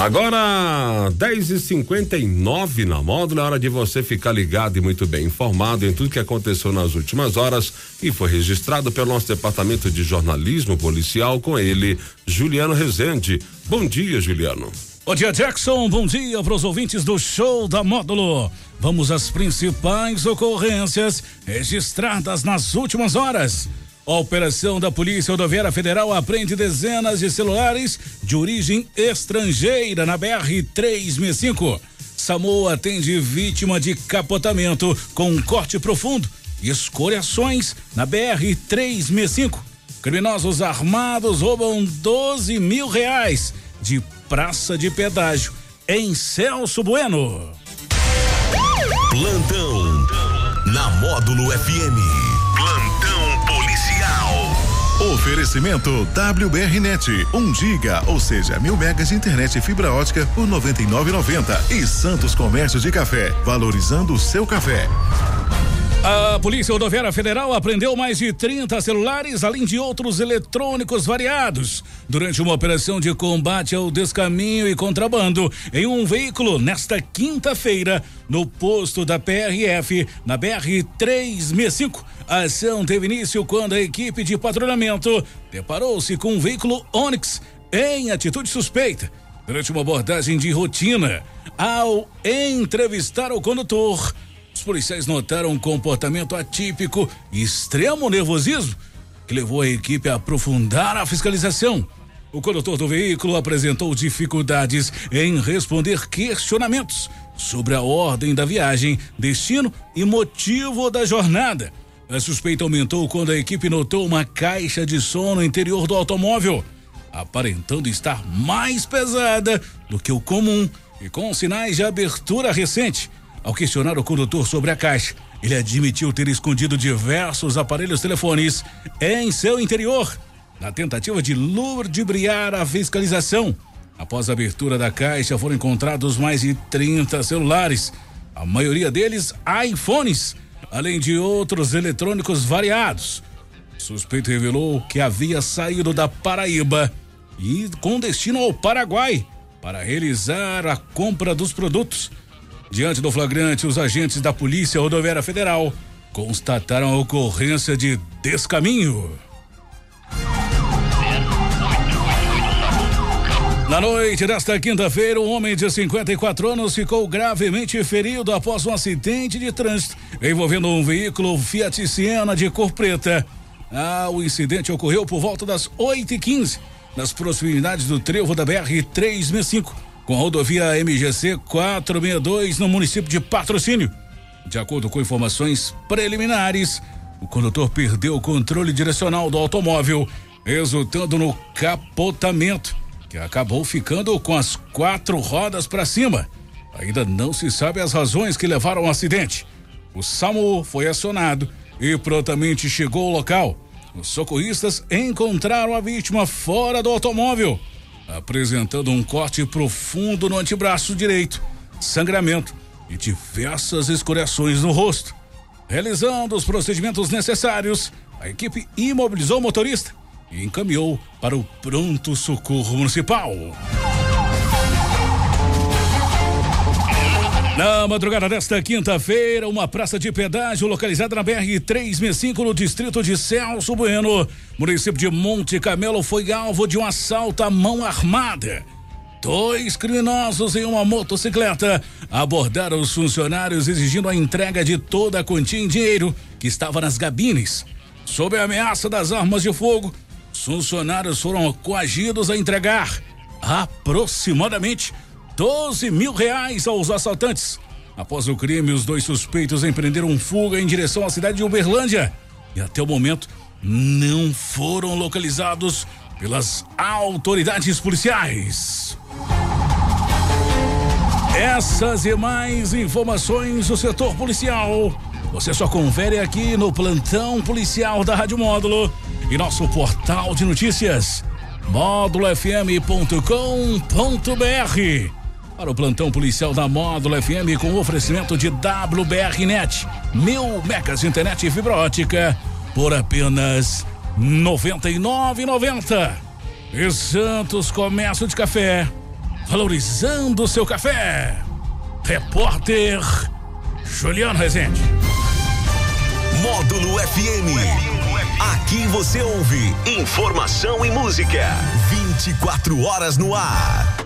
Agora, 10 e 59 na módulo, é hora de você ficar ligado e muito bem informado em tudo que aconteceu nas últimas horas e foi registrado pelo nosso departamento de jornalismo policial com ele, Juliano Rezende. Bom dia, Juliano. Bom dia, Jackson. Bom dia para os ouvintes do show da Módulo. Vamos às principais ocorrências registradas nas últimas horas. A operação da Polícia Rodoviária Federal apreende dezenas de celulares de origem estrangeira na BR-365. SAMU atende vítima de capotamento com corte profundo e escoriações na BR-365. Criminosos armados roubam 12 mil reais de praça de pedágio em Celso Bueno. Plantão na Módulo FM. Oferecimento WBRnet, 1 um giga, ou seja, mil megas de internet e fibra ótica por 99,90 e Santos Comércio de Café, valorizando o seu café. A Polícia Rodoviária Federal apreendeu mais de 30 celulares, além de outros eletrônicos variados, durante uma operação de combate ao descaminho e contrabando em um veículo nesta quinta-feira, no posto da PRF, na BR 365. A ação teve início quando a equipe de patrulhamento deparou-se com um veículo Onix em atitude suspeita. Durante uma abordagem de rotina, ao entrevistar o condutor, os policiais notaram um comportamento atípico e extremo nervosismo que levou a equipe a aprofundar a fiscalização. O condutor do veículo apresentou dificuldades em responder questionamentos sobre a ordem da viagem, destino e motivo da jornada. A suspeita aumentou quando a equipe notou uma caixa de som no interior do automóvel, aparentando estar mais pesada do que o comum e com sinais de abertura recente. Ao questionar o condutor sobre a caixa, ele admitiu ter escondido diversos aparelhos telefones em seu interior, na tentativa de ludibriar a fiscalização. Após a abertura da caixa, foram encontrados mais de 30 celulares, a maioria deles iPhones, além de outros eletrônicos variados. O suspeito revelou que havia saído da Paraíba e com destino ao Paraguai para realizar a compra dos produtos. Diante do flagrante, os agentes da Polícia Rodoviária Federal constataram a ocorrência de descaminho. Na noite desta quinta-feira, um homem de 54 anos ficou gravemente ferido após um acidente de trânsito envolvendo um veículo Fiat Siena de cor preta. Ah, o incidente ocorreu por volta das 8h15, nas proximidades do trevo da BR 365 com a rodovia MGC 462 no município de Patrocínio. De acordo com informações preliminares, o condutor perdeu o controle direcional do automóvel, resultando no capotamento, que acabou ficando com as quatro rodas para cima. Ainda não se sabe as razões que levaram ao acidente. O SAMU foi acionado e prontamente chegou ao local. Os socorristas encontraram a vítima fora do automóvel apresentando um corte profundo no antebraço direito, sangramento e diversas escoriações no rosto. Realizando os procedimentos necessários, a equipe imobilizou o motorista e encaminhou para o pronto socorro municipal. Na madrugada desta quinta-feira, uma praça de pedágio localizada na BR-365 no distrito de Celso Bueno, município de Monte Camelo, foi alvo de um assalto à mão armada. Dois criminosos em uma motocicleta abordaram os funcionários exigindo a entrega de toda a quantia em dinheiro que estava nas gabines. Sob a ameaça das armas de fogo, os funcionários foram coagidos a entregar aproximadamente 12 mil reais aos assaltantes. Após o crime, os dois suspeitos empreenderam fuga em direção à cidade de Uberlândia e até o momento não foram localizados pelas autoridades policiais. Essas e mais informações do setor policial você só confere aqui no plantão policial da Rádio Módulo e nosso portal de notícias módulofm.com.br para o plantão policial da Módulo FM com oferecimento de WBRnet, mil megas internet e fibra ótica por apenas 99,90. E Santos Comércio de Café, valorizando o seu café. Repórter Juliano Rezende. Módulo FM. Aqui você ouve informação e música. 24 horas no ar.